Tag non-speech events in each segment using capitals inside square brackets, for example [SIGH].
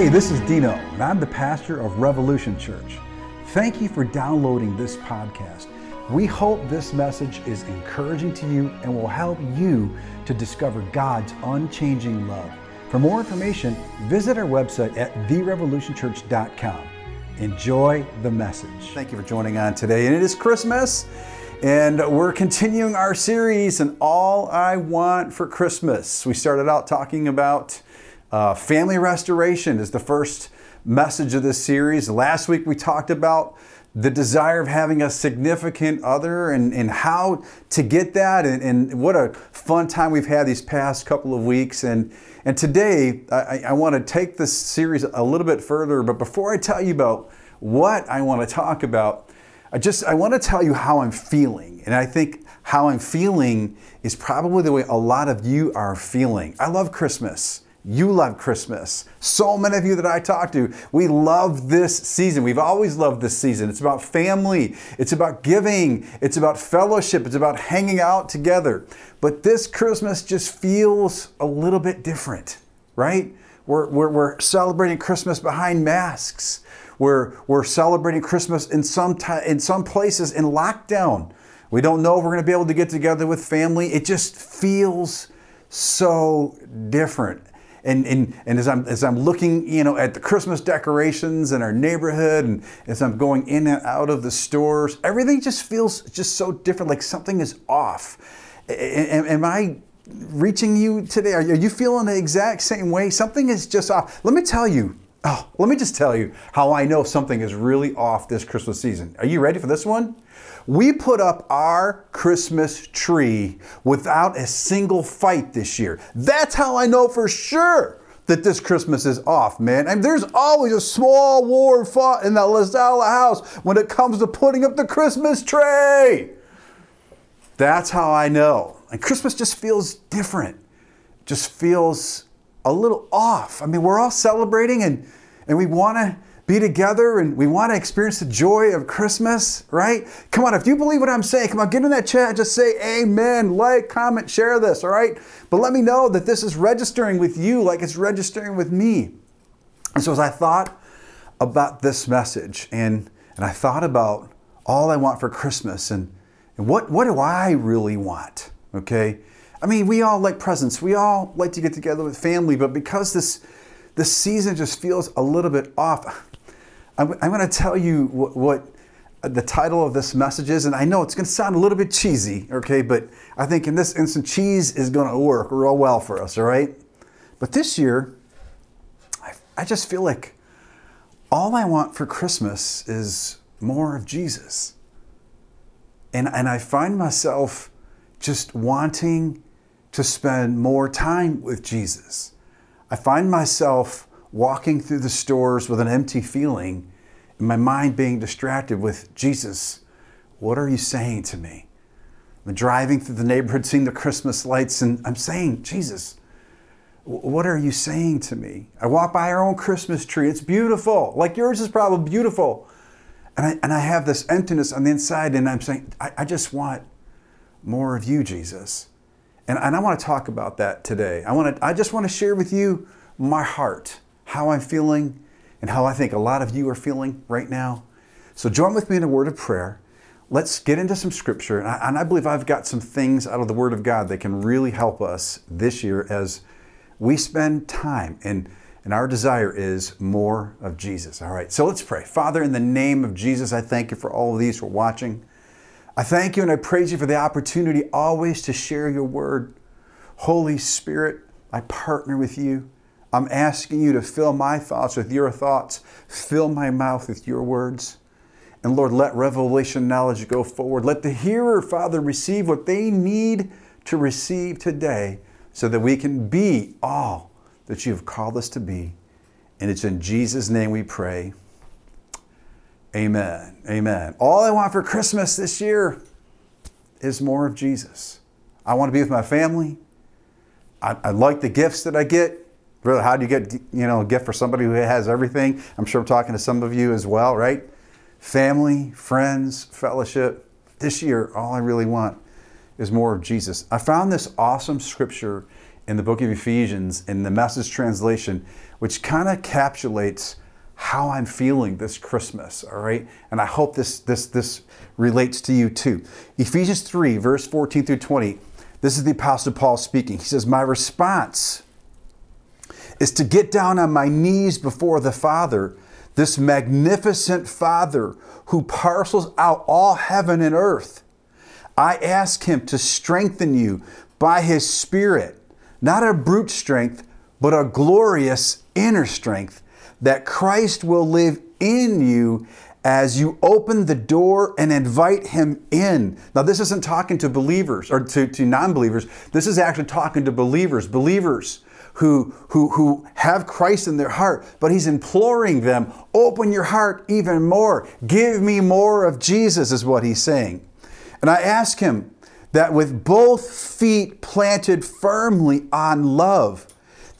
Hey, this is Dino, and I'm the pastor of Revolution Church. Thank you for downloading this podcast. We hope this message is encouraging to you and will help you to discover God's unchanging love. For more information, visit our website at therevolutionchurch.com. Enjoy the message. Thank you for joining on today. And it is Christmas, and we're continuing our series, and All I Want for Christmas. We started out talking about uh, family restoration, is the first message of this series. Last week we talked about the desire of having a significant other and, and how to get that and, and what a fun time we've had these past couple of weeks. And and today I, I want to take this series a little bit further but before I tell you about what I want to talk about I just I want to tell you how I'm feeling. And I think how I'm feeling is probably the way a lot of you are feeling. I love Christmas you love Christmas. So many of you that I talk to, we love this season. We've always loved this season. It's about family, it's about giving, it's about fellowship, it's about hanging out together. But this Christmas just feels a little bit different, right? We're, we're, we're celebrating Christmas behind masks. We're, we're celebrating Christmas in some, t- in some places in lockdown. We don't know if we're going to be able to get together with family. It just feels so different and, and, and as, I'm, as I'm looking you know, at the Christmas decorations in our neighborhood and as I'm going in and out of the stores, everything just feels just so different, like something is off. Am, am I reaching you today? Are you feeling the exact same way? Something is just off. Let me tell you, oh, let me just tell you how I know something is really off this Christmas season. Are you ready for this one? We put up our Christmas tree without a single fight this year. That's how I know for sure that this Christmas is off, man. And there's always a small war fought in the LaSala house when it comes to putting up the Christmas tree. That's how I know. And Christmas just feels different. Just feels a little off. I mean, we're all celebrating and, and we want to be together and we want to experience the joy of Christmas, right? Come on, if you believe what I'm saying, come on, get in that chat, just say amen, like, comment, share this, all right? But let me know that this is registering with you like it's registering with me. And so as I thought about this message and, and I thought about all I want for Christmas and, and what, what do I really want, okay? I mean, we all like presents. We all like to get together with family, but because this this season just feels a little bit off. I'm, I'm going to tell you what, what the title of this message is, and I know it's going to sound a little bit cheesy, okay, but I think in this instance, cheese is going to work real well for us, all right? But this year, I, I just feel like all I want for Christmas is more of Jesus. And, and I find myself just wanting to spend more time with Jesus. I find myself walking through the stores with an empty feeling and my mind being distracted with Jesus, what are you saying to me? I'm driving through the neighborhood, seeing the Christmas lights, and I'm saying, Jesus, what are you saying to me? I walk by our own Christmas tree. It's beautiful. Like yours is probably beautiful. And I, and I have this emptiness on the inside, and I'm saying, I, I just want more of you, Jesus. And, and I want to talk about that today. I, want to, I just want to share with you my heart, how I'm feeling, and how I think a lot of you are feeling right now. So join with me in a word of prayer. Let's get into some scripture. And I, and I believe I've got some things out of the Word of God that can really help us this year as we spend time. And, and our desire is more of Jesus. All right, so let's pray. Father, in the name of Jesus, I thank you for all of these who are watching. I thank you and I praise you for the opportunity always to share your word. Holy Spirit, I partner with you. I'm asking you to fill my thoughts with your thoughts, fill my mouth with your words. And Lord, let revelation knowledge go forward. Let the hearer, Father, receive what they need to receive today so that we can be all that you've called us to be. And it's in Jesus' name we pray. Amen. Amen. All I want for Christmas this year is more of Jesus. I want to be with my family. I, I like the gifts that I get. Really, how do you get you know a gift for somebody who has everything? I'm sure I'm talking to some of you as well, right? Family, friends, fellowship. This year, all I really want is more of Jesus. I found this awesome scripture in the book of Ephesians in the message translation, which kind of encapsulates how I'm feeling this Christmas, all right? And I hope this, this, this relates to you too. Ephesians 3, verse 14 through 20, this is the Apostle Paul speaking. He says, My response is to get down on my knees before the Father, this magnificent Father who parcels out all heaven and earth. I ask Him to strengthen you by His Spirit, not a brute strength, but a glorious inner strength, that Christ will live in you as you open the door and invite him in. Now, this isn't talking to believers or to, to non believers. This is actually talking to believers, believers who, who, who have Christ in their heart, but he's imploring them, open your heart even more. Give me more of Jesus, is what he's saying. And I ask him that with both feet planted firmly on love,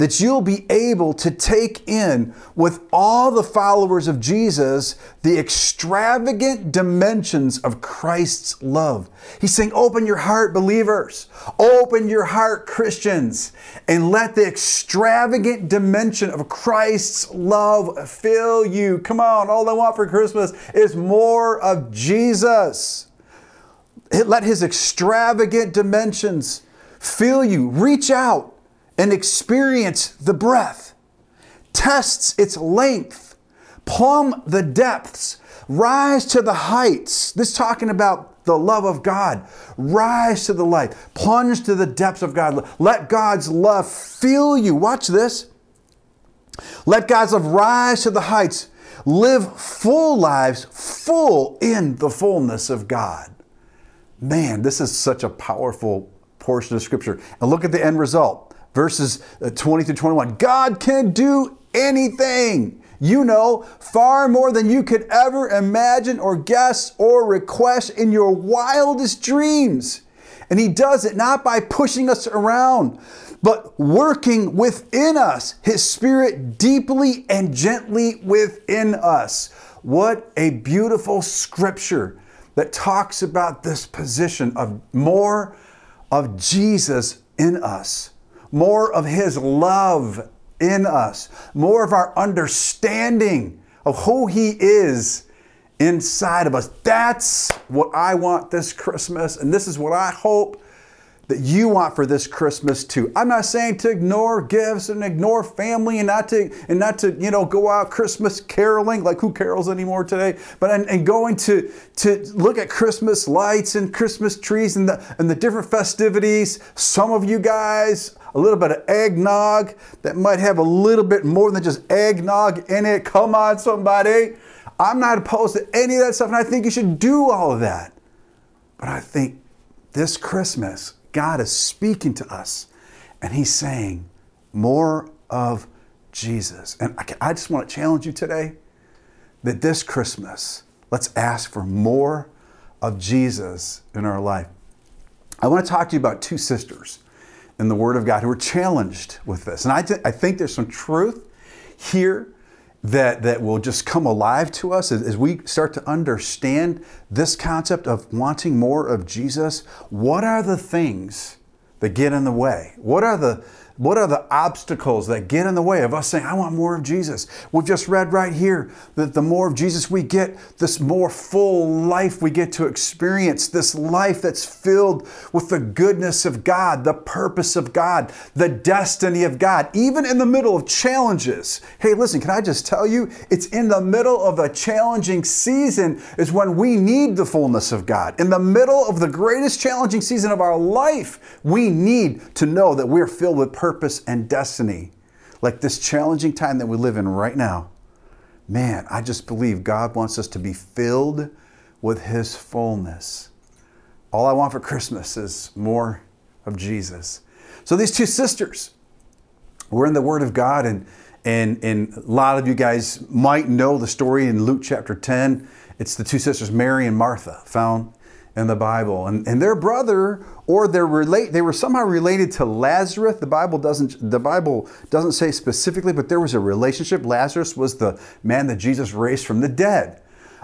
that you'll be able to take in with all the followers of Jesus the extravagant dimensions of Christ's love. He's saying, Open your heart, believers. Open your heart, Christians, and let the extravagant dimension of Christ's love fill you. Come on, all I want for Christmas is more of Jesus. Let his extravagant dimensions fill you. Reach out and experience the breath, tests its length, plumb the depths, rise to the heights. This talking about the love of God. Rise to the light, plunge to the depths of God. Let God's love fill you. Watch this. Let God's love rise to the heights. Live full lives, full in the fullness of God. Man, this is such a powerful portion of Scripture. And look at the end result verses uh, 20 through 21. God can do anything. You know, far more than you could ever imagine or guess or request in your wildest dreams. And He does it not by pushing us around, but working within us, His Spirit deeply and gently within us. What a beautiful scripture that talks about this position of more of Jesus in us more of His love in us, more of our understanding of who He is inside of us. That's what I want this Christmas, and this is what I hope that you want for this Christmas too. I'm not saying to ignore gifts and ignore family and not to and not to you know go out Christmas caroling like who carols anymore today, but and, and going to to look at Christmas lights and Christmas trees and the and the different festivities. Some of you guys a little bit of eggnog that might have a little bit more than just eggnog in it. Come on, somebody. I'm not opposed to any of that stuff, and I think you should do all of that. But I think this Christmas, God is speaking to us, and He's saying, more of Jesus. And I just want to challenge you today that this Christmas, let's ask for more of Jesus in our life. I want to talk to you about two sisters in the Word of God who are challenged with this. And I, th- I think there's some truth here that, that will just come alive to us as, as we start to understand this concept of wanting more of Jesus. What are the things that get in the way? What are the what are the obstacles that get in the way of us saying, I want more of Jesus? We've just read right here that the more of Jesus we get, this more full life we get to experience, this life that's filled with the goodness of God, the purpose of God, the destiny of God, even in the middle of challenges. Hey, listen, can I just tell you, it's in the middle of a challenging season is when we need the fullness of God. In the middle of the greatest challenging season of our life, we need to know that we're filled with purpose purpose and destiny, like this challenging time that we live in right now, man, I just believe God wants us to be filled with His fullness. All I want for Christmas is more of Jesus. So these two sisters were in the Word of God, and, and, and a lot of you guys might know the story in Luke chapter 10. It's the two sisters, Mary and Martha, found in the Bible. And, and their brother or they're relate they were somehow related to Lazarus. The Bible doesn't the Bible doesn't say specifically, but there was a relationship. Lazarus was the man that Jesus raised from the dead.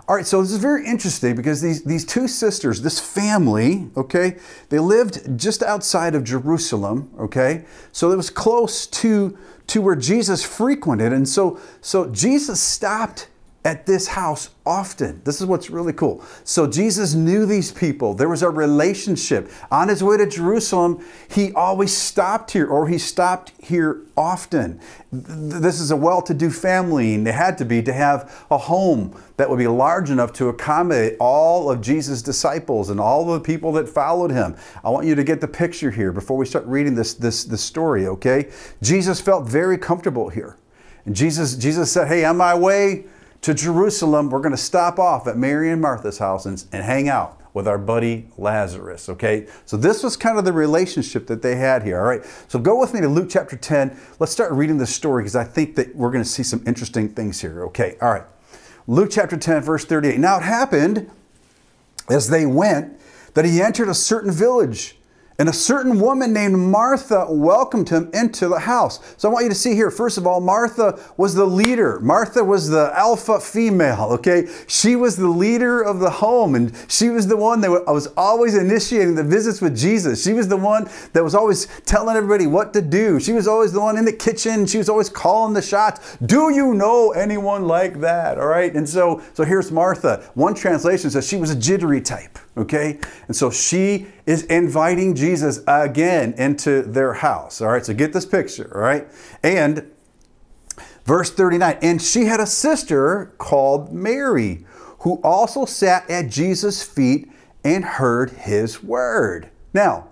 All right, so this is very interesting because these, these two sisters, this family, okay, they lived just outside of Jerusalem, okay? So it was close to, to where Jesus frequented. And so, so Jesus stopped at this house often. This is what's really cool. So Jesus knew these people. There was a relationship. On his way to Jerusalem, he always stopped here or he stopped here often. This is a well to do family, and they had to be to have a home that would be large enough to accommodate all of Jesus' disciples and all the people that followed him. I want you to get the picture here before we start reading this, this, this story, okay? Jesus felt very comfortable here. And Jesus, Jesus said, Hey, on my way, to Jerusalem, we're going to stop off at Mary and Martha's house and, and hang out with our buddy Lazarus. Okay, so this was kind of the relationship that they had here. All right, so go with me to Luke chapter 10. Let's start reading this story because I think that we're going to see some interesting things here. Okay, all right. Luke chapter 10, verse 38. Now it happened as they went that he entered a certain village and a certain woman named Martha welcomed him into the house. So I want you to see here, first of all, Martha was the leader. Martha was the alpha female, okay? She was the leader of the home, and she was the one that was always initiating the visits with Jesus. She was the one that was always telling everybody what to do. She was always the one in the kitchen. She was always calling the shots. Do you know anyone like that? All right? And so, so here's Martha. One translation says she was a jittery type, okay? And so she is inviting Jesus again into their house. All right, so get this picture, all right? And verse 39 and she had a sister called Mary who also sat at Jesus' feet and heard his word. Now,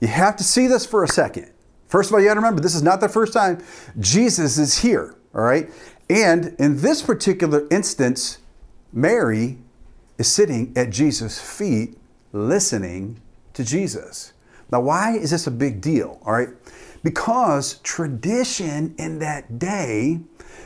you have to see this for a second. First of all, you got to remember this is not the first time Jesus is here, all right? And in this particular instance, Mary is sitting at Jesus' feet listening to Jesus. Now, why is this a big deal? All right. Because tradition in that day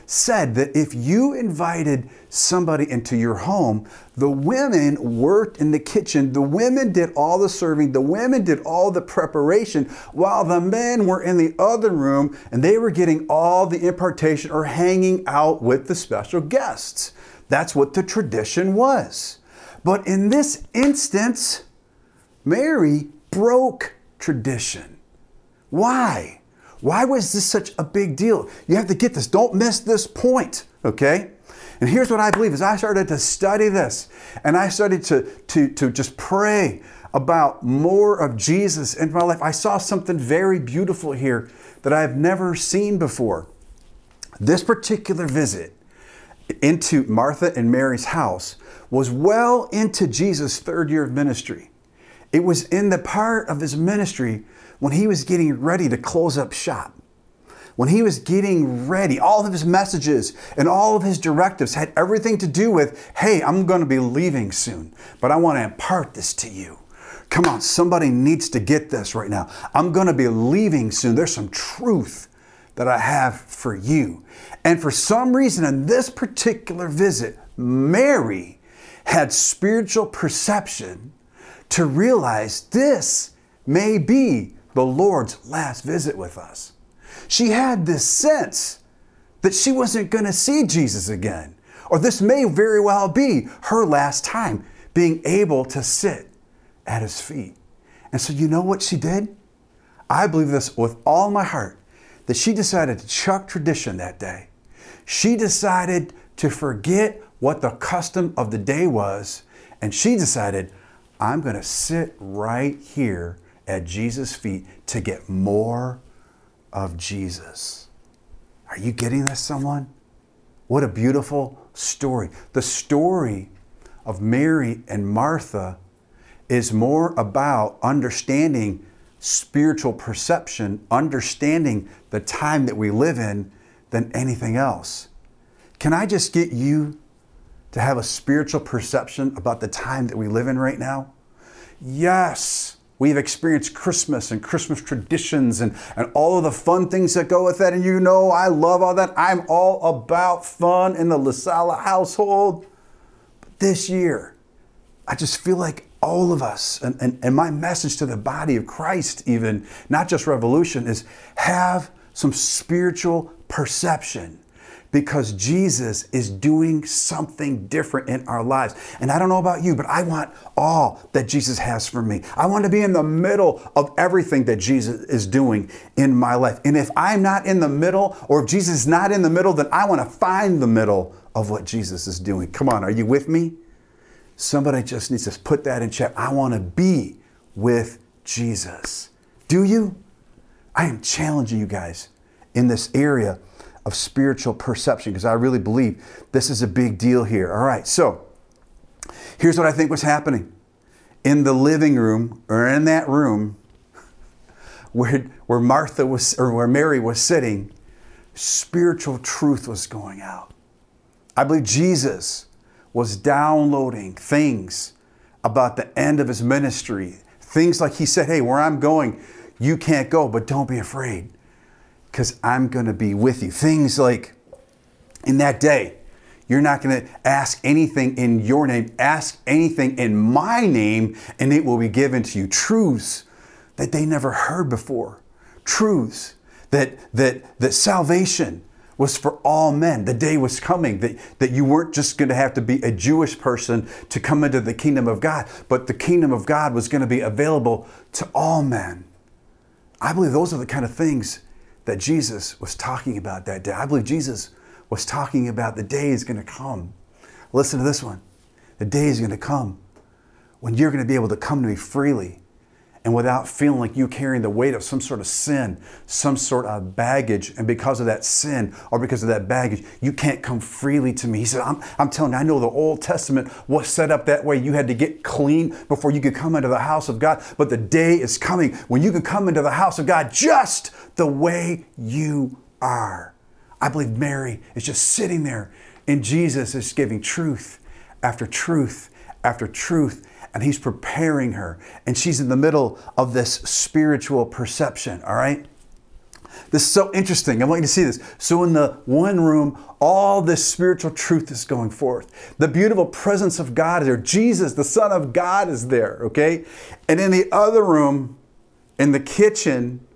said that if you invited somebody into your home, the women worked in the kitchen, the women did all the serving, the women did all the preparation, while the men were in the other room and they were getting all the impartation or hanging out with the special guests. That's what the tradition was. But in this instance, Mary broke tradition. Why? Why was this such a big deal? You have to get this. Don't miss this point, okay? And here's what I believe as I started to study this and I started to, to, to just pray about more of Jesus in my life, I saw something very beautiful here that I've never seen before. This particular visit into Martha and Mary's house was well into Jesus' third year of ministry. It was in the part of his ministry when he was getting ready to close up shop. When he was getting ready, all of his messages and all of his directives had everything to do with, hey, I'm going to be leaving soon, but I want to impart this to you. Come on, somebody needs to get this right now. I'm going to be leaving soon. There's some truth that I have for you. And for some reason, in this particular visit, Mary had spiritual perception to realize this may be the Lord's last visit with us. She had this sense that she wasn't going to see Jesus again, or this may very well be her last time being able to sit at his feet. And so, you know what she did? I believe this with all my heart that she decided to chuck tradition that day. She decided to forget what the custom of the day was, and she decided, I'm going to sit right here at Jesus' feet to get more of Jesus. Are you getting this, someone? What a beautiful story. The story of Mary and Martha is more about understanding spiritual perception, understanding the time that we live in, than anything else. Can I just get you to have a spiritual perception about the time that we live in right now? Yes, we've experienced Christmas and Christmas traditions and, and all of the fun things that go with that. And you know, I love all that. I'm all about fun in the LaSala household. But this year, I just feel like all of us, and, and, and my message to the body of Christ, even, not just revolution, is have some spiritual perception because Jesus is doing something different in our lives. And I don't know about you, but I want all that Jesus has for me. I want to be in the middle of everything that Jesus is doing in my life. And if I'm not in the middle, or if Jesus is not in the middle, then I want to find the middle of what Jesus is doing. Come on, are you with me? Somebody just needs to put that in check. I want to be with Jesus. Do you? I am challenging you guys in this area of spiritual perception because I really believe this is a big deal here. All right, so here's what I think was happening in the living room or in that room [LAUGHS] where, where Martha was or where Mary was sitting, spiritual truth was going out. I believe Jesus was downloading things about the end of his ministry. Things like he said, Hey, where I'm going, you can't go, but don't be afraid because I'm going to be with you. Things like in that day, you're not going to ask anything in your name, ask anything in my name, and it will be given to you. Truths that they never heard before. Truths that that that salvation was for all men. The day was coming that, that you weren't just going to have to be a Jewish person to come into the kingdom of God, but the kingdom of God was going to be available to all men. I believe those are the kind of things that Jesus was talking about that day. I believe Jesus was talking about the day is going to come. Listen to this one. The day is going to come when you're going to be able to come to me freely and without feeling like you carrying the weight of some sort of sin, some sort of baggage, and because of that sin or because of that baggage, you can't come freely to me. He said, I'm, I'm telling you, I know the Old Testament was set up that way. You had to get clean before you could come into the house of God, but the day is coming when you can come into the house of God just the way you are. I believe Mary is just sitting there, and Jesus is giving truth after truth after truth and he's preparing her. And she's in the middle of this spiritual perception, all right? This is so interesting. I want you to see this. So, in the one room, all this spiritual truth is going forth. The beautiful presence of God is there. Jesus, the Son of God, is there, okay? And in the other room, in the kitchen,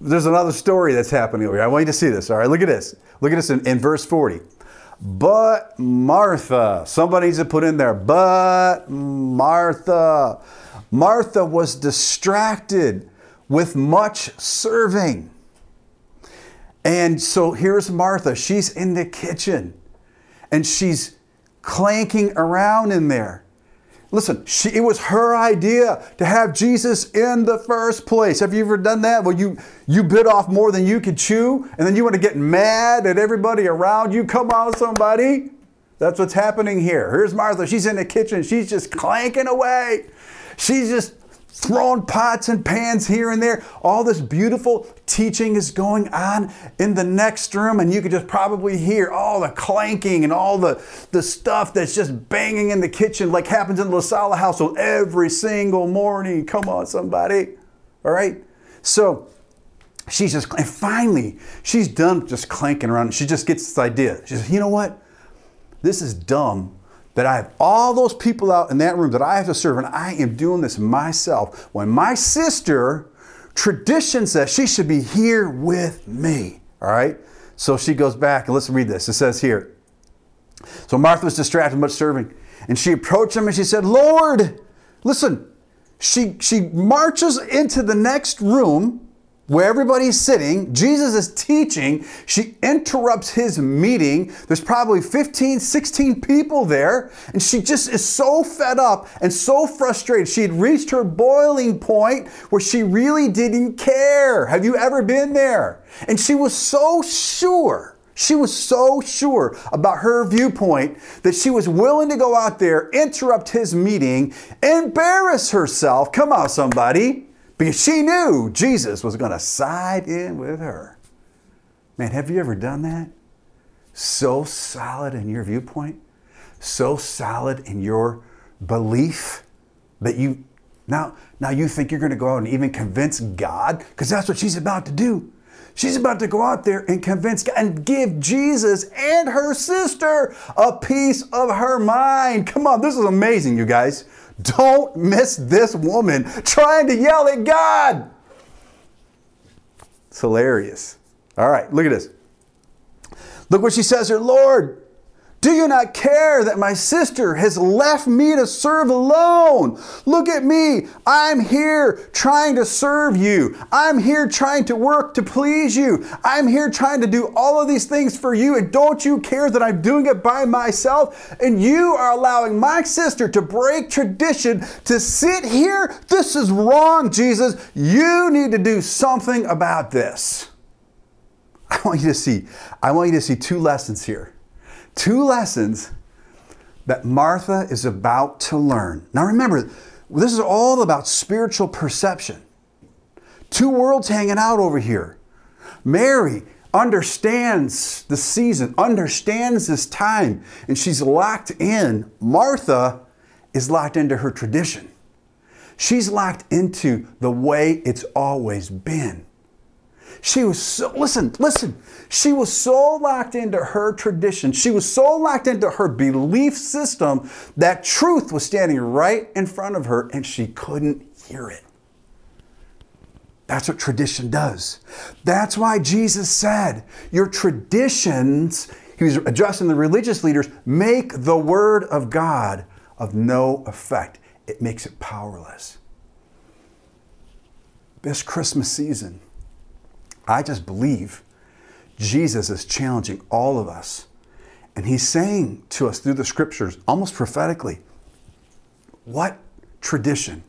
there's another story that's happening over here. I want you to see this, all right? Look at this. Look at this in, in verse 40. But Martha, somebody needs to put in there, but Martha. Martha was distracted with much serving. And so here's Martha. She's in the kitchen and she's clanking around in there. Listen, she, it was her idea to have Jesus in the first place. Have you ever done that? Well, you, you bit off more than you could chew, and then you want to get mad at everybody around you. Come on, somebody. That's what's happening here. Here's Martha. She's in the kitchen. She's just clanking away. She's just throwing pots and pans here and there. All this beautiful teaching is going on in the next room, and you could just probably hear all the clanking and all the, the stuff that's just banging in the kitchen, like happens in the LaSala household every single morning. Come on, somebody. All right? So she's just, and finally, she's done just clanking around. She just gets this idea. She says, you know what? This is dumb that I have all those people out in that room that I have to serve, and I am doing this myself. When my sister, tradition says she should be here with me. All right? So she goes back, and let's read this. It says here So Martha was distracted, much serving, and she approached him and she said, Lord, listen. She, she marches into the next room where everybody's sitting, Jesus is teaching. She interrupts his meeting. There's probably 15, 16 people there, and she just is so fed up and so frustrated. She had reached her boiling point where she really didn't care. Have you ever been there? And she was so sure. She was so sure about her viewpoint that she was willing to go out there, interrupt his meeting, embarrass herself. Come on, somebody because she knew Jesus was going to side in with her. Man, have you ever done that? So solid in your viewpoint, so solid in your belief that you now now you think you're going to go out and even convince God because that's what she's about to do. She's about to go out there and convince God and give Jesus and her sister a piece of her mind. Come on, this is amazing, you guys. Don't miss this woman trying to yell at God. It's hilarious. All right, look at this. Look what she says here Lord, do you not care that my sister has left me to serve alone? Look at me. I'm here trying to serve you. I'm here trying to work to please you. I'm here trying to do all of these things for you. And don't you care that I'm doing it by myself? And you are allowing my sister to break tradition to sit here? This is wrong, Jesus. You need to do something about this. I want you to see, I want you to see two lessons here two lessons that Martha is about to learn. Now remember, this is all about spiritual perception. Two worlds hanging out over here. Mary understands the season, understands this time, and she's locked in. Martha is locked into her tradition. She's locked into the way it's always been. She was so, listen, listen, she was so locked into her tradition, she was so locked into her belief system that truth was standing right in front of her and she couldn't hear it. That's what tradition does. That's why Jesus said, Your traditions, he was addressing the religious leaders, make the word of God of no effect. It makes it powerless. This Christmas season, I just believe Jesus is challenging all of us. And he's saying to us through the scriptures, almost prophetically, what tradition,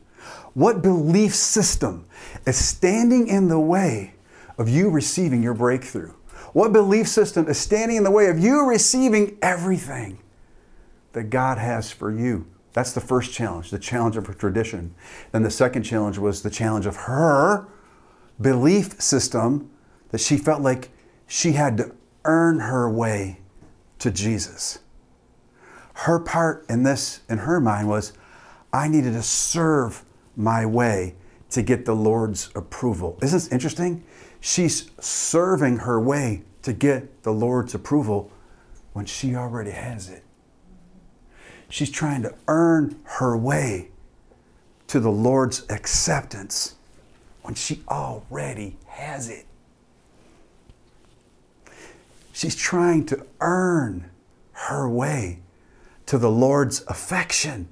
what belief system is standing in the way of you receiving your breakthrough? What belief system is standing in the way of you receiving everything that God has for you? That's the first challenge, the challenge of tradition. Then the second challenge was the challenge of her belief system that she felt like she had to earn her way to Jesus. Her part in this, in her mind, was I needed to serve my way to get the Lord's approval. Isn't this interesting? She's serving her way to get the Lord's approval when she already has it. She's trying to earn her way to the Lord's acceptance when she already has it. She's trying to earn her way to the Lord's affection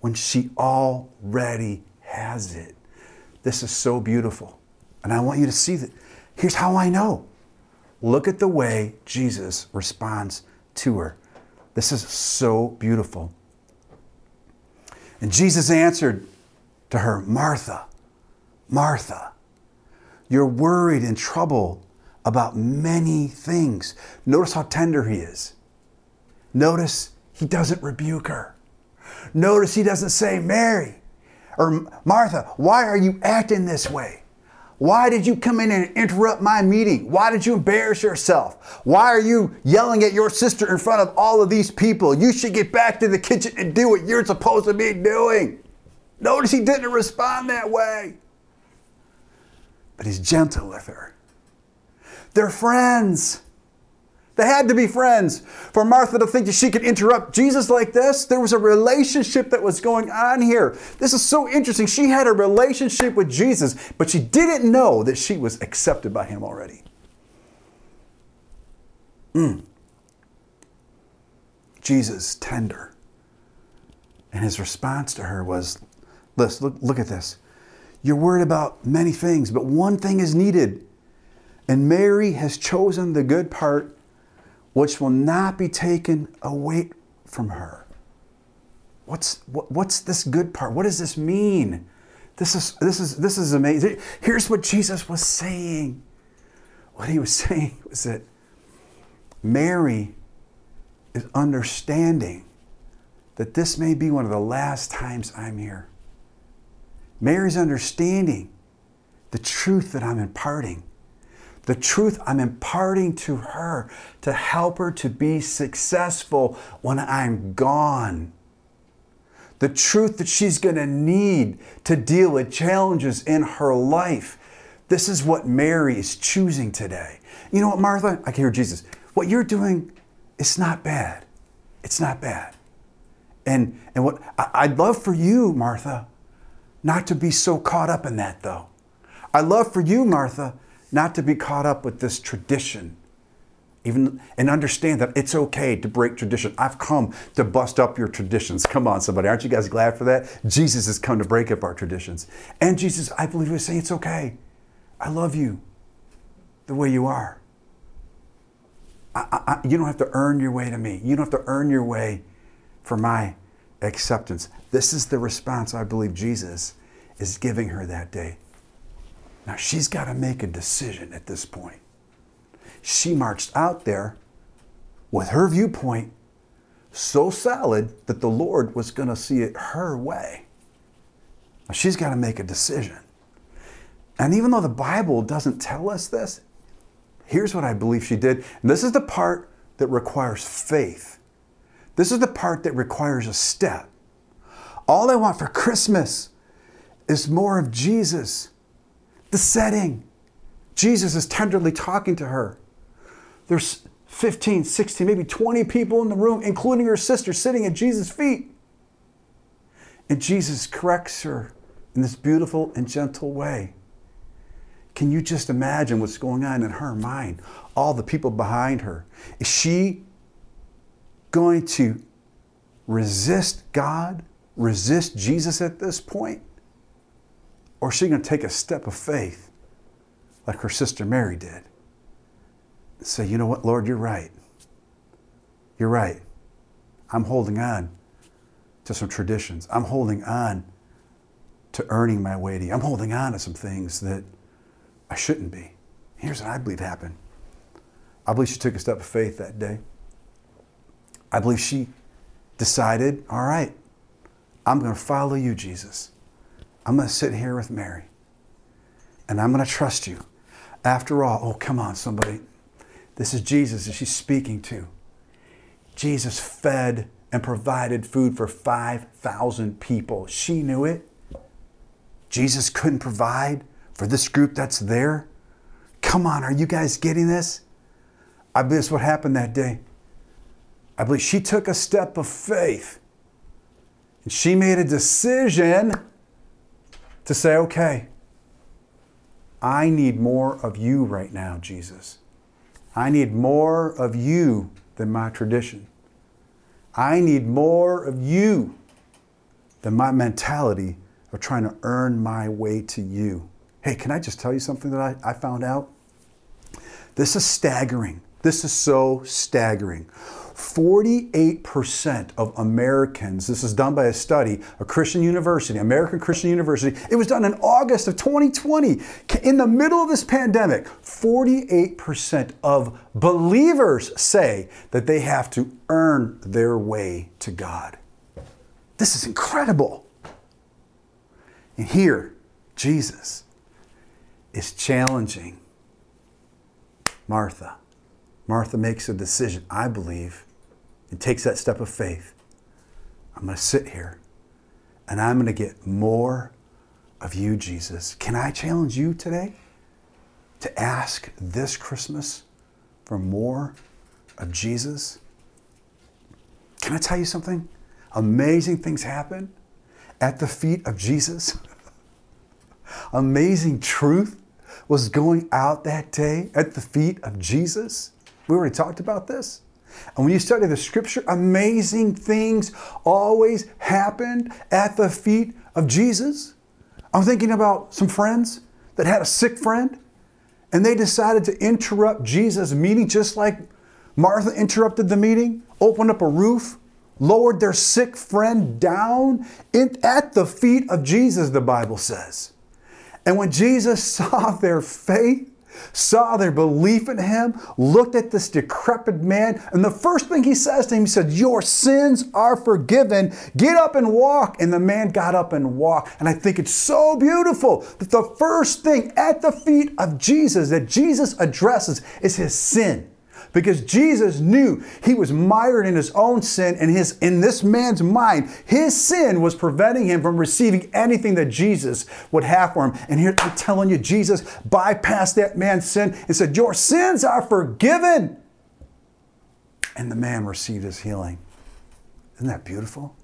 when she already has it. This is so beautiful. And I want you to see that. Here's how I know. Look at the way Jesus responds to her. This is so beautiful. And Jesus answered to her, Martha, Martha, you're worried and troubled about many things. Notice how tender he is. Notice he doesn't rebuke her. Notice he doesn't say, Mary or Martha, why are you acting this way? Why did you come in and interrupt my meeting? Why did you embarrass yourself? Why are you yelling at your sister in front of all of these people? You should get back to the kitchen and do what you're supposed to be doing. Notice he didn't respond that way. But he's gentle with her. They're friends. They had to be friends. For Martha to think that she could interrupt Jesus like this, there was a relationship that was going on here. This is so interesting. She had a relationship with Jesus, but she didn't know that she was accepted by him already. Mm. Jesus, tender. And his response to her was, Listen, look, look at this. You're worried about many things, but one thing is needed. And Mary has chosen the good part, which will not be taken away from her. What's, what, what's this good part? What does this mean? This is, this, is, this is amazing. Here's what Jesus was saying. What he was [LAUGHS] saying was that Mary is understanding that this may be one of the last times I'm here. Mary's understanding the truth that I'm imparting the truth I'm imparting to her to help her to be successful when I'm gone. The truth that she's going to need to deal with challenges in her life. This is what Mary is choosing today. You know what, Martha? I can hear Jesus. What you're doing, it's not bad. It's not bad. And, and what I'd love for you, Martha, not to be so caught up in that, though. I love for you, Martha, not to be caught up with this tradition Even and understand that it's okay to break tradition. I've come to bust up your traditions. Come on, somebody. Aren't you guys glad for that? Jesus has come to break up our traditions. And Jesus, I believe, was saying it's okay. I love you the way you are. I, I, you don't have to earn your way to me. You don't have to earn your way for my acceptance. This is the response I believe Jesus is giving her that day. Now she's got to make a decision at this point. She marched out there with her viewpoint so solid that the Lord was going to see it her way. Now she's got to make a decision. And even though the Bible doesn't tell us this, here's what I believe she did. And this is the part that requires faith. This is the part that requires a step. All I want for Christmas is more of Jesus. The setting. Jesus is tenderly talking to her. There's 15, 16, maybe 20 people in the room, including her sister, sitting at Jesus' feet. And Jesus corrects her in this beautiful and gentle way. Can you just imagine what's going on in her mind? All the people behind her. Is she going to resist God, resist Jesus at this point? Or is she going to take a step of faith like her sister Mary did? And say, you know what, Lord, you're right. You're right. I'm holding on to some traditions. I'm holding on to earning my way to you. I'm holding on to some things that I shouldn't be. Here's what I believe happened. I believe she took a step of faith that day. I believe she decided, all right, I'm going to follow you, Jesus. I'm going to sit here with Mary. And I'm going to trust you. After all, oh, come on, somebody. This is Jesus that she's speaking to. Jesus fed and provided food for 5,000 people. She knew it. Jesus couldn't provide for this group that's there. Come on, are you guys getting this? I believe that's what happened that day. I believe she took a step of faith and she made a decision to say, okay, I need more of you right now, Jesus. I need more of you than my tradition. I need more of you than my mentality of trying to earn my way to you. Hey, can I just tell you something that I, I found out? This is staggering. This is so staggering. 48% of Americans, this is done by a study, a Christian university, American Christian University, it was done in August of 2020. In the middle of this pandemic, 48% of believers say that they have to earn their way to God. This is incredible. And here, Jesus is challenging Martha. Martha makes a decision, I believe, and takes that step of faith. I'm going to sit here and I'm going to get more of you, Jesus. Can I challenge you today to ask this Christmas for more of Jesus? Can I tell you something? Amazing things happen at the feet of Jesus. [LAUGHS] Amazing truth was going out that day at the feet of Jesus. We already talked about this. And when you study the scripture, amazing things always happened at the feet of Jesus. I'm thinking about some friends that had a sick friend and they decided to interrupt Jesus' meeting just like Martha interrupted the meeting, opened up a roof, lowered their sick friend down in, at the feet of Jesus, the Bible says. And when Jesus [LAUGHS] saw their faith, saw their belief in him, looked at this decrepit man, and the first thing he says to him, he said, Your sins are forgiven. Get up and walk. And the man got up and walked. And I think it's so beautiful that the first thing at the feet of Jesus that Jesus addresses is his sin because Jesus knew he was mired in his own sin and his in this man's mind his sin was preventing him from receiving anything that Jesus would have for him. And here I'm telling you Jesus bypassed that man's sin and said your sins are forgiven. And the man received his healing. Isn't that beautiful?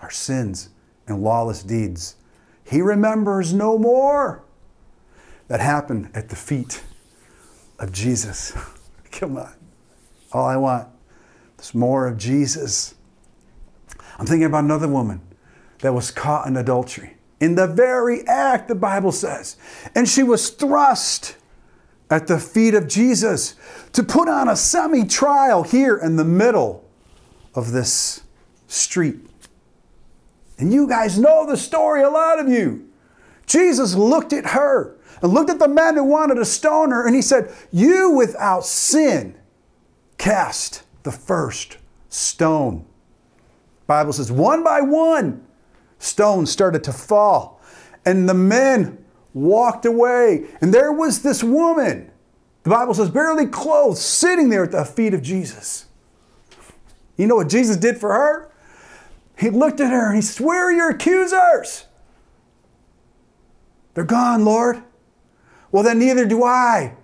Our sins and lawless deeds. He remembers no more. That happened at the feet of Jesus. [LAUGHS] Come on all I want is more of Jesus. I'm thinking about another woman that was caught in adultery. In the very act, the Bible says. And she was thrust at the feet of Jesus to put on a semi trial here in the middle of this street. And you guys know the story, a lot of you. Jesus looked at her and looked at the man who wanted to stone her, and he said, You without sin cast the first stone. Bible says, one by one, stones started to fall. And the men walked away. And there was this woman, the Bible says, barely clothed, sitting there at the feet of Jesus. You know what Jesus did for her? He looked at her and he said, Where are your accusers? They're gone, Lord. Well, then neither do I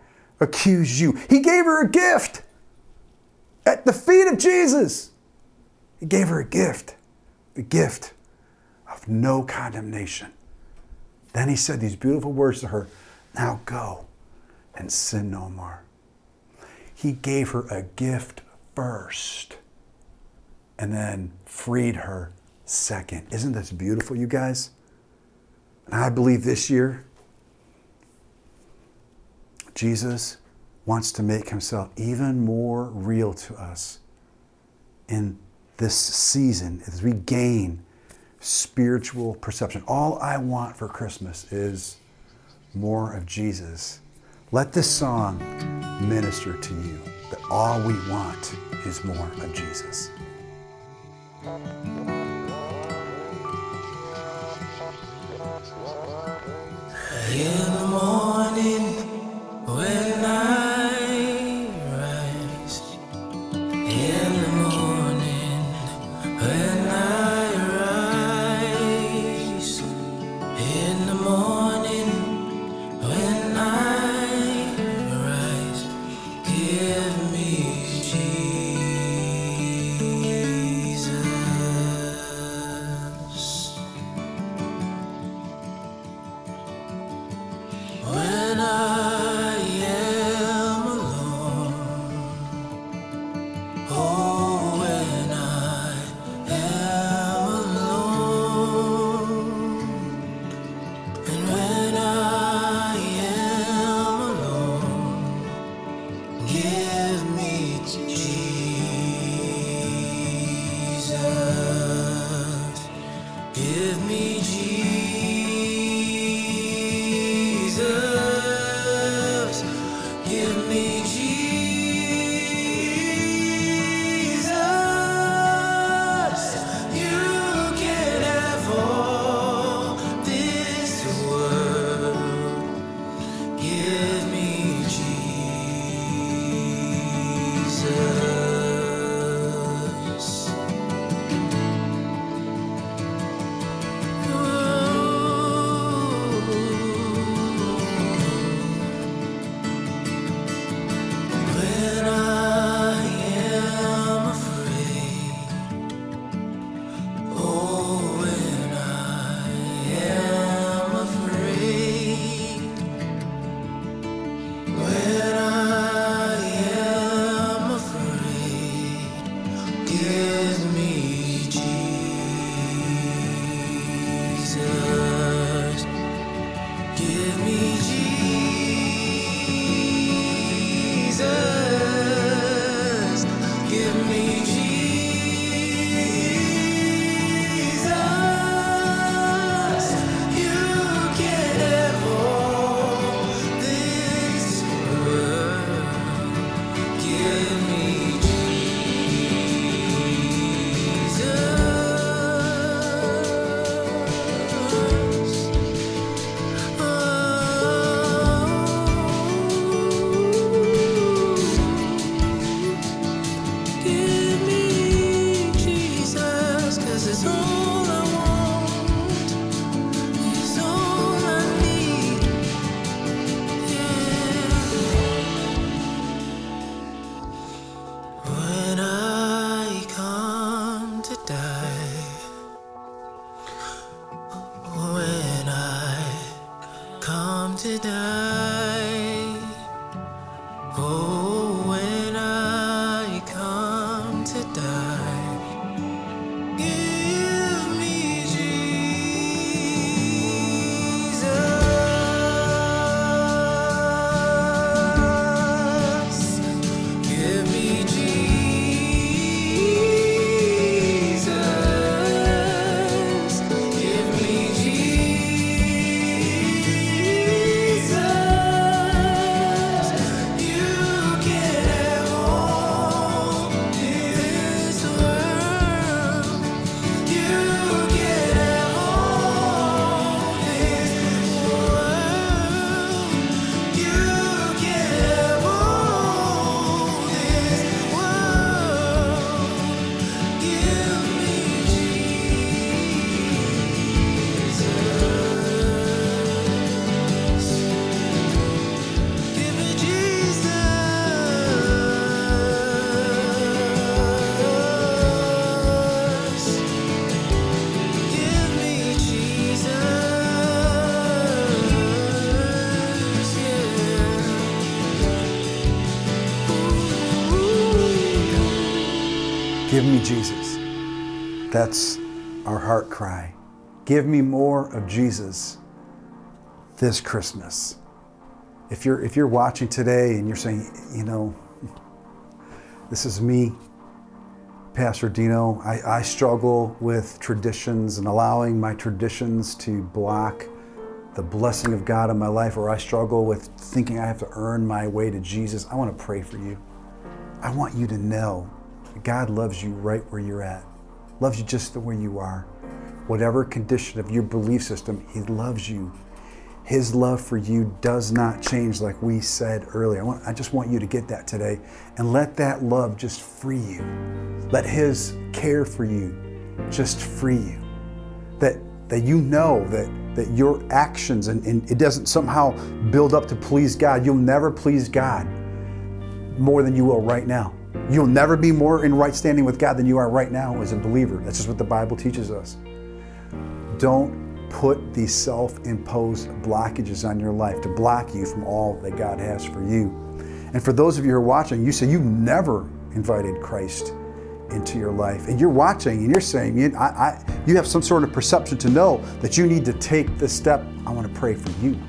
accuse you. He gave her a gift at the feet of Jesus. He gave her a gift, the gift of no condemnation. Then he said these beautiful words to her Now go and sin no more. He gave her a gift first and then freed her second. Isn't this beautiful, you guys? And I believe this year, Jesus wants to make himself even more real to us in this season as we gain spiritual perception. All I want for Christmas is more of Jesus. Let this song minister to you that all we want is more of Jesus. In the morning That's our heart cry. Give me more of Jesus this Christmas. If you're if you're watching today and you're saying, you know, this is me, Pastor Dino, I, I struggle with traditions and allowing my traditions to block the blessing of God in my life, or I struggle with thinking I have to earn my way to Jesus. I want to pray for you. I want you to know God loves you right where you're at, loves you just the way you are. Whatever condition of your belief system, He loves you. His love for you does not change, like we said earlier. I, want, I just want you to get that today and let that love just free you. Let His care for you just free you. That, that you know that, that your actions and, and it doesn't somehow build up to please God. You'll never please God more than you will right now. You'll never be more in right standing with God than you are right now as a believer. That's just what the Bible teaches us. Don't put these self imposed blockages on your life to block you from all that God has for you. And for those of you who are watching, you say you've never invited Christ into your life. And you're watching and you're saying, you, I, I, you have some sort of perception to know that you need to take this step. I want to pray for you.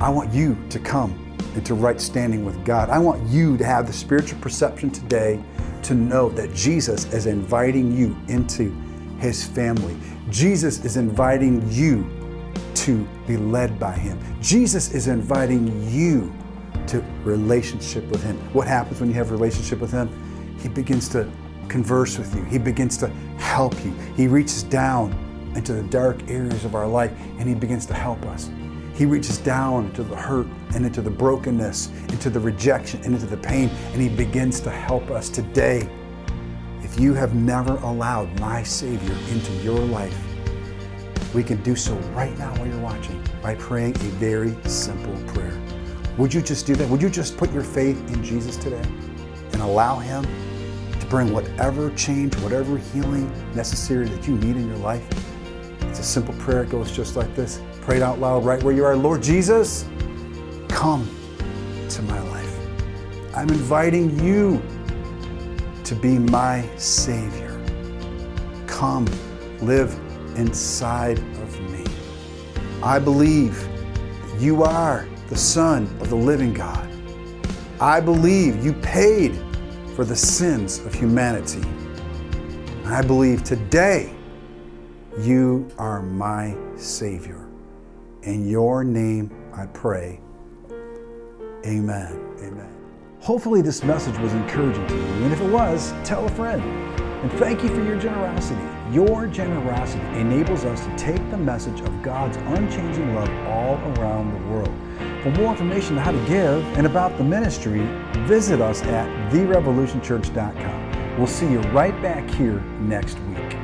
I want you to come into right standing with God. I want you to have the spiritual perception today to know that Jesus is inviting you into his family. Jesus is inviting you to be led by him. Jesus is inviting you to relationship with him. What happens when you have a relationship with him? He begins to converse with you. He begins to help you. He reaches down into the dark areas of our life and he begins to help us. He reaches down into the hurt and into the brokenness, into the rejection and into the pain, and He begins to help us today. If you have never allowed my Savior into your life, we can do so right now while you're watching by praying a very simple prayer. Would you just do that? Would you just put your faith in Jesus today and allow Him to bring whatever change, whatever healing necessary that you need in your life? It's a simple prayer. It goes just like this. Pray out loud right where you are. Lord Jesus, come to my life. I'm inviting you to be my Savior. Come, live inside of me. I believe you are the Son of the living God. I believe you paid for the sins of humanity. I believe today you are my Savior. In your name I pray. Amen. Amen. Hopefully, this message was encouraging to you. And if it was, tell a friend. And thank you for your generosity. Your generosity enables us to take the message of God's unchanging love all around the world. For more information on how to give and about the ministry, visit us at therevolutionchurch.com. We'll see you right back here next week.